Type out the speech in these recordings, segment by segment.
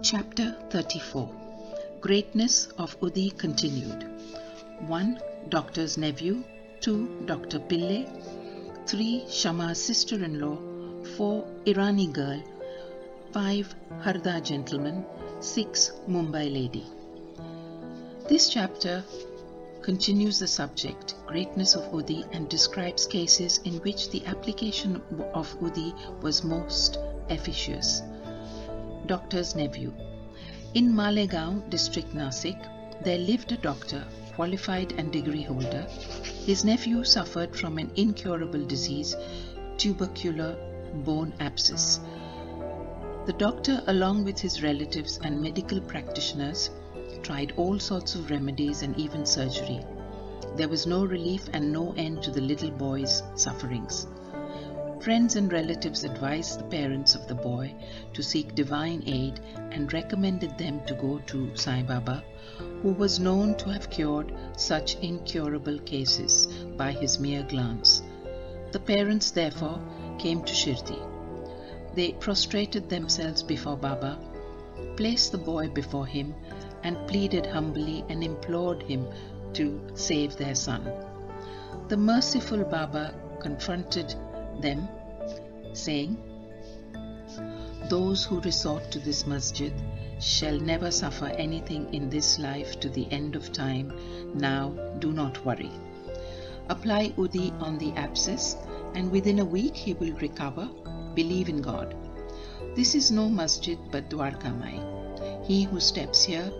Chapter 34 Greatness of Udi continued. 1. Doctor's nephew. 2. Dr. Pillai. 3. Shama's sister in law. 4. Irani girl. 5. Harda gentleman. 6. Mumbai lady. This chapter continues the subject, greatness of Udi, and describes cases in which the application of Udi was most efficacious. Doctor's nephew. In Malegaon, district Nasik, there lived a doctor, qualified and degree holder. His nephew suffered from an incurable disease, tubercular bone abscess. The doctor, along with his relatives and medical practitioners, tried all sorts of remedies and even surgery. There was no relief and no end to the little boy's sufferings. Friends and relatives advised the parents of the boy to seek divine aid and recommended them to go to Sai Baba, who was known to have cured such incurable cases by his mere glance. The parents therefore came to Shirdi. They prostrated themselves before Baba, placed the boy before him, and pleaded humbly and implored him to save their son. The merciful Baba confronted them, saying, Those who resort to this masjid shall never suffer anything in this life to the end of time. Now do not worry. Apply Udi on the abscess, and within a week he will recover. Believe in God. This is no masjid but Dwarkamai. He who steps here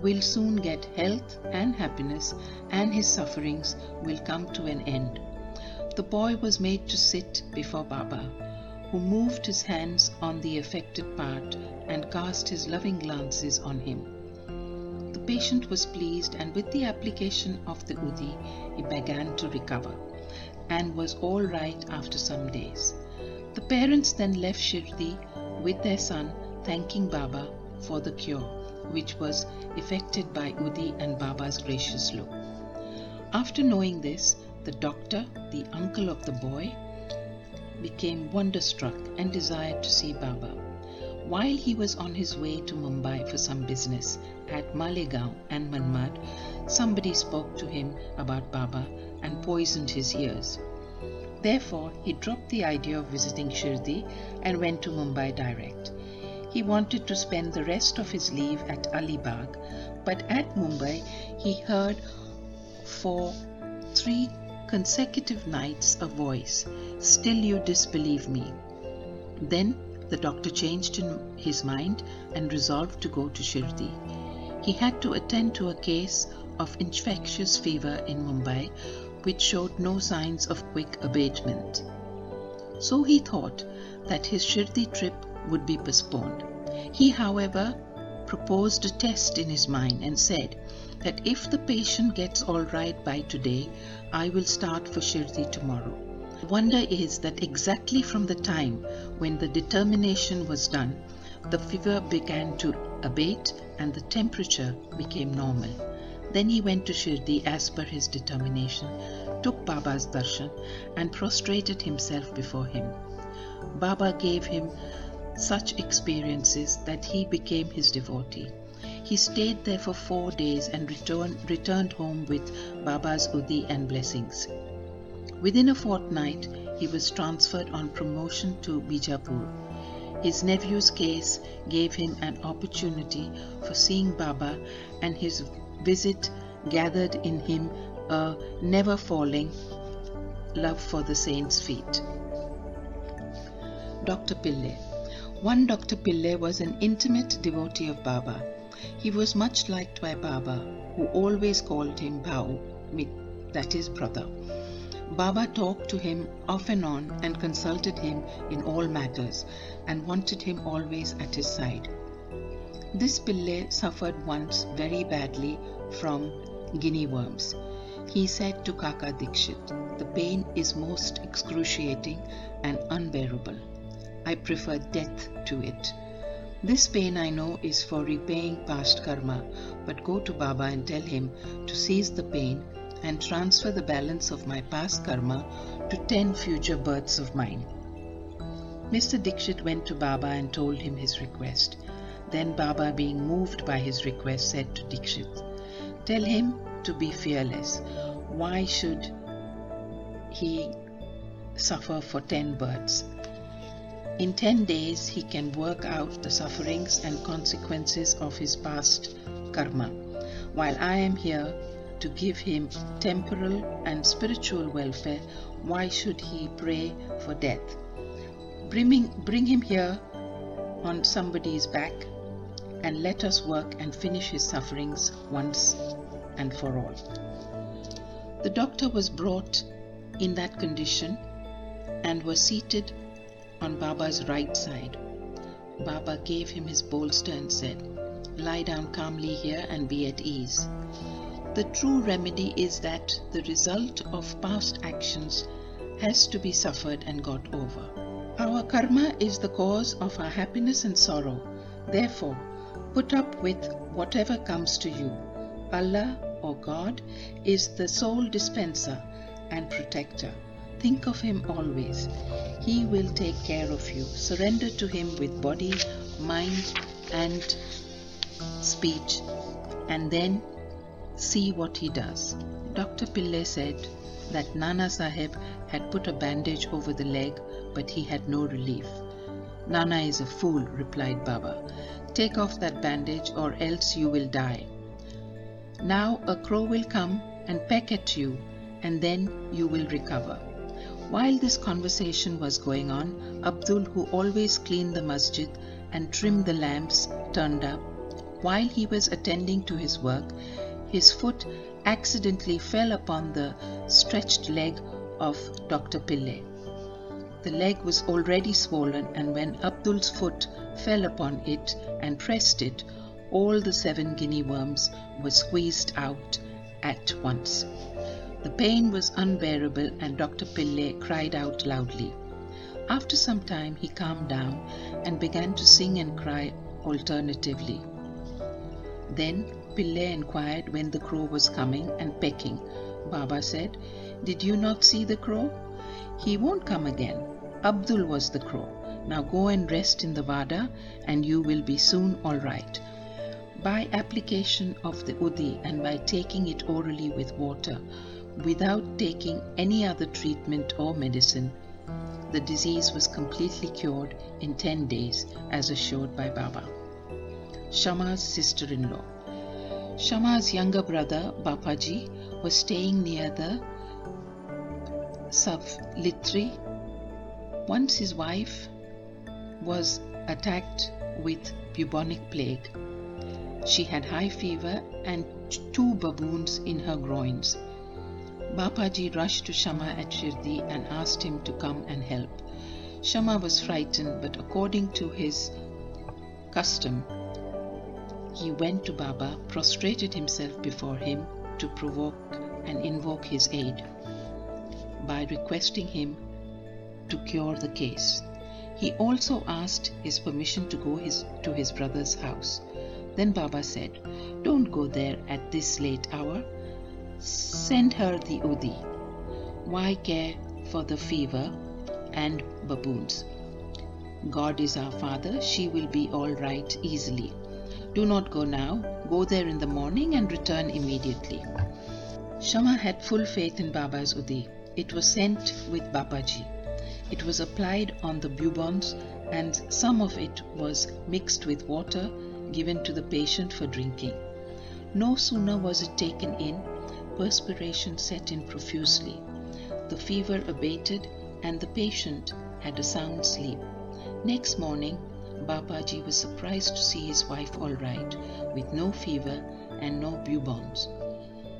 will soon get health and happiness, and his sufferings will come to an end. The boy was made to sit before Baba, who moved his hands on the affected part and cast his loving glances on him. The patient was pleased, and with the application of the Udi, he began to recover and was all right after some days. The parents then left Shirdi with their son, thanking Baba for the cure, which was effected by Udi and Baba's gracious look. After knowing this, the doctor, the uncle of the boy, became wonderstruck and desired to see Baba. While he was on his way to Mumbai for some business at Malegaon and Manmad, somebody spoke to him about Baba and poisoned his ears. Therefore, he dropped the idea of visiting Shirdi and went to Mumbai direct. He wanted to spend the rest of his leave at Alibag, but at Mumbai he heard for three consecutive nights a voice, Still you disbelieve me. Then the doctor changed his mind and resolved to go to Shirdi. He had to attend to a case of infectious fever in Mumbai, which showed no signs of quick abatement. So he thought that his Shirdi trip would be postponed. He, however, proposed a test in his mind and said that if the patient gets all right by today, I will start for Shirdi tomorrow. The wonder is that exactly from the time when the determination was done, the fever began to abate and the temperature became normal. Then he went to Shirdi as per his determination, took Baba's darshan, and prostrated himself before him. Baba gave him such experiences that he became his devotee. He stayed there for four days and returned, returned home with Baba's Udi and blessings. Within a fortnight, he was transferred on promotion to Bijapur. His nephew's case gave him an opportunity for seeing Baba, and his visit gathered in him a never falling love for the saint's feet. Dr. Pillai one Dr. Pillai was an intimate devotee of Baba. He was much liked by Baba, who always called him Bhau, that is, brother. Baba talked to him off and on and consulted him in all matters and wanted him always at his side. This Pillai suffered once very badly from guinea worms. He said to Kaka Dikshit, The pain is most excruciating and unbearable. I prefer death to it. This pain I know is for repaying past karma, but go to Baba and tell him to cease the pain and transfer the balance of my past karma to 10 future births of mine. Mr. Dikshit went to Baba and told him his request. Then Baba, being moved by his request, said to Dikshit, Tell him to be fearless. Why should he suffer for 10 births? In 10 days, he can work out the sufferings and consequences of his past karma, while I am here to give him temporal and spiritual welfare. Why should he pray for death? Bring, bring him here on somebody's back and let us work and finish his sufferings once and for all. The doctor was brought in that condition and was seated on Baba's right side. Baba gave him his bolster and said, Lie down calmly here and be at ease. The true remedy is that the result of past actions has to be suffered and got over. Our karma is the cause of our happiness and sorrow. Therefore, put up with whatever comes to you. Allah or God is the sole dispenser and protector. Think of Him always. He will take care of you. Surrender to Him with body, mind, and speech, and then see what He does. Dr. Pillai said that Nana Sahib had put a bandage over the leg, but he had no relief. Nana is a fool, replied Baba. Take off that bandage, or else you will die. Now a crow will come and peck at you, and then you will recover. While this conversation was going on, Abdul, who always cleaned the masjid and trimmed the lamps, turned up. While he was attending to his work, his foot accidentally fell upon the stretched leg of Dr. Pillai. The leg was already swollen, and when Abdul's foot fell upon it and pressed it, all the seven guinea worms were squeezed out at once. The pain was unbearable, and Dr. Pillay cried out loudly. After some time, he calmed down and began to sing and cry alternatively. Then Pillay inquired when the crow was coming and pecking. Baba said, Did you not see the crow? He won't come again. Abdul was the crow. Now go and rest in the Vada, and you will be soon all right. By application of the Udi and by taking it orally with water, without taking any other treatment or medicine, the disease was completely cured in 10 days, as assured by Baba. Shama's sister in law. Shama's younger brother, Bapaji, was staying near the Savlitri. Once his wife was attacked with bubonic plague. She had high fever and two baboons in her groins. Bapaji rushed to Shama at Shirdi and asked him to come and help. Shama was frightened, but according to his custom, he went to Baba, prostrated himself before him to provoke and invoke his aid by requesting him to cure the case. He also asked his permission to go his, to his brother's house. Then Baba said, Don't go there at this late hour. Send her the Udi. Why care for the fever and baboons? God is our Father, she will be all right easily. Do not go now, go there in the morning and return immediately. Shama had full faith in Baba's Udi. It was sent with Bapaji. It was applied on the bubons and some of it was mixed with water given to the patient for drinking. No sooner was it taken in, perspiration set in profusely. The fever abated and the patient had a sound sleep. Next morning, Bapaji was surprised to see his wife all right, with no fever and no bubons.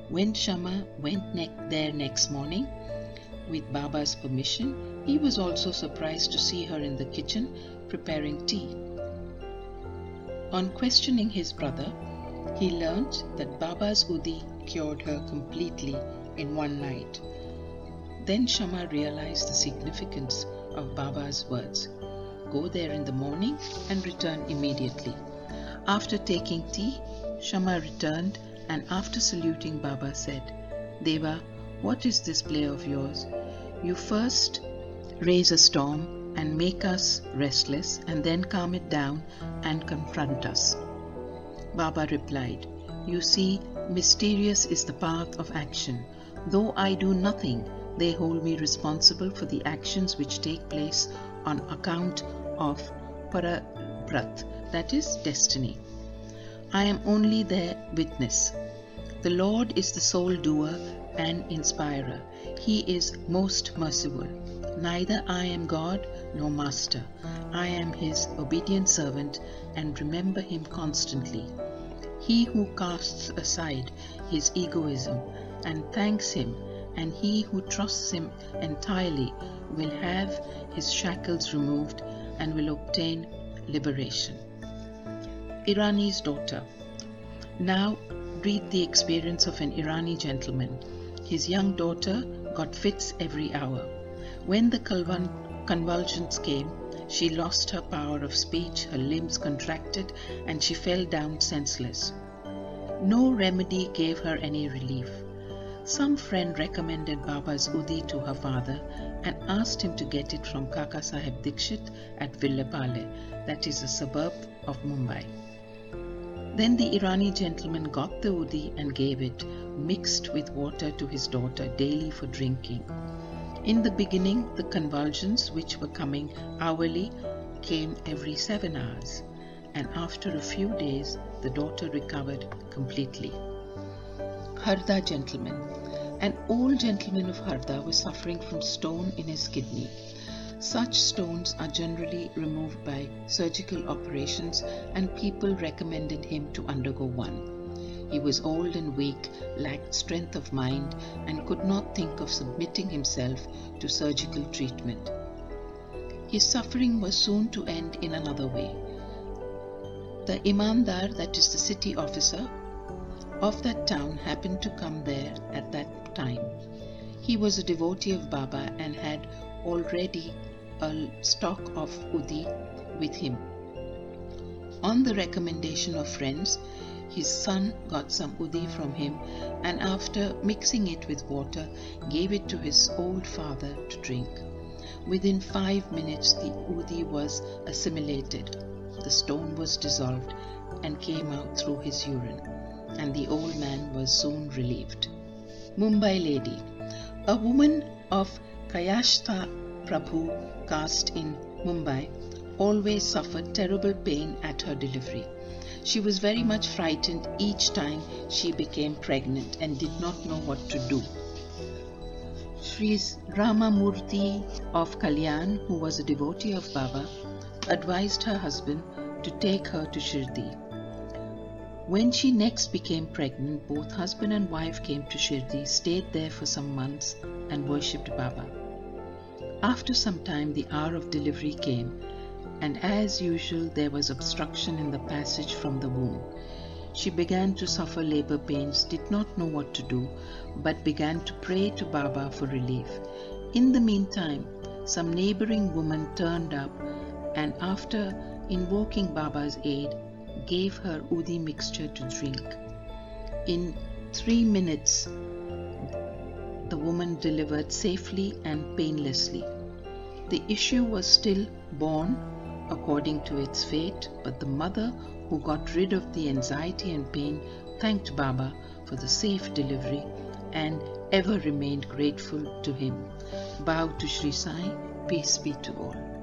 When Shama went ne- there next morning, with Baba's permission, he was also surprised to see her in the kitchen preparing tea. On questioning his brother, he learnt that Baba's Udi cured her completely in one night. Then Shama realized the significance of Baba's words Go there in the morning and return immediately. After taking tea, Shama returned and after saluting Baba said, Deva, what is this play of yours? You first raise a storm, and make us restless and then calm it down and confront us? Baba replied, You see, mysterious is the path of action. Though I do nothing, they hold me responsible for the actions which take place on account of prarabdha, that is, destiny. I am only their witness. The Lord is the sole doer and inspirer. He is most merciful. Neither I am God nor master. I am his obedient servant and remember him constantly. He who casts aside his egoism and thanks him, and he who trusts him entirely, will have his shackles removed and will obtain liberation. Irani's daughter. Now read the experience of an Irani gentleman. His young daughter got fits every hour. When the convulsions came, she lost her power of speech, her limbs contracted, and she fell down senseless. No remedy gave her any relief. Some friend recommended Baba's Udi to her father and asked him to get it from Kaka Sahib Dikshit at Vile Parle, that is a suburb of Mumbai. Then the Irani gentleman got the udi and gave it, mixed with water, to his daughter daily for drinking. In the beginning, the convulsions, which were coming hourly, came every seven hours, and after a few days, the daughter recovered completely. Harda gentleman. An old gentleman of Harda was suffering from stone in his kidney. Such stones are generally removed by surgical operations, and people recommended him to undergo one. He was old and weak, lacked strength of mind, and could not think of submitting himself to surgical treatment. His suffering was soon to end in another way. The Imandar, that is the city officer, of that town happened to come there at that time. He was a devotee of Baba and had already a stock of udi with him. On the recommendation of friends, his son got some udi from him and after mixing it with water gave it to his old father to drink. Within five minutes the udi was assimilated. The stone was dissolved and came out through his urine, and the old man was soon relieved. Mumbai Lady A woman of Kayastha Prabhu caste in Mumbai always suffered terrible pain at her delivery. She was very much frightened each time she became pregnant and did not know what to do. Sri Ramamurthy of Kalyan, who was a devotee of Baba, advised her husband to take her to Shirdi. When she next became pregnant, both husband and wife came to Shirdi, stayed there for some months, and worshipped Baba. After some time, the hour of delivery came, and as usual, there was obstruction in the passage from the womb. She began to suffer labor pains, did not know what to do, but began to pray to Baba for relief. In the meantime, some neighboring woman turned up and, after invoking Baba's aid, gave her udi mixture to drink. In three minutes, the woman delivered safely and painlessly. The issue was still born according to its fate, but the mother who got rid of the anxiety and pain thanked Baba for the safe delivery and ever remained grateful to him. Bow to Sri Sai, peace be to all.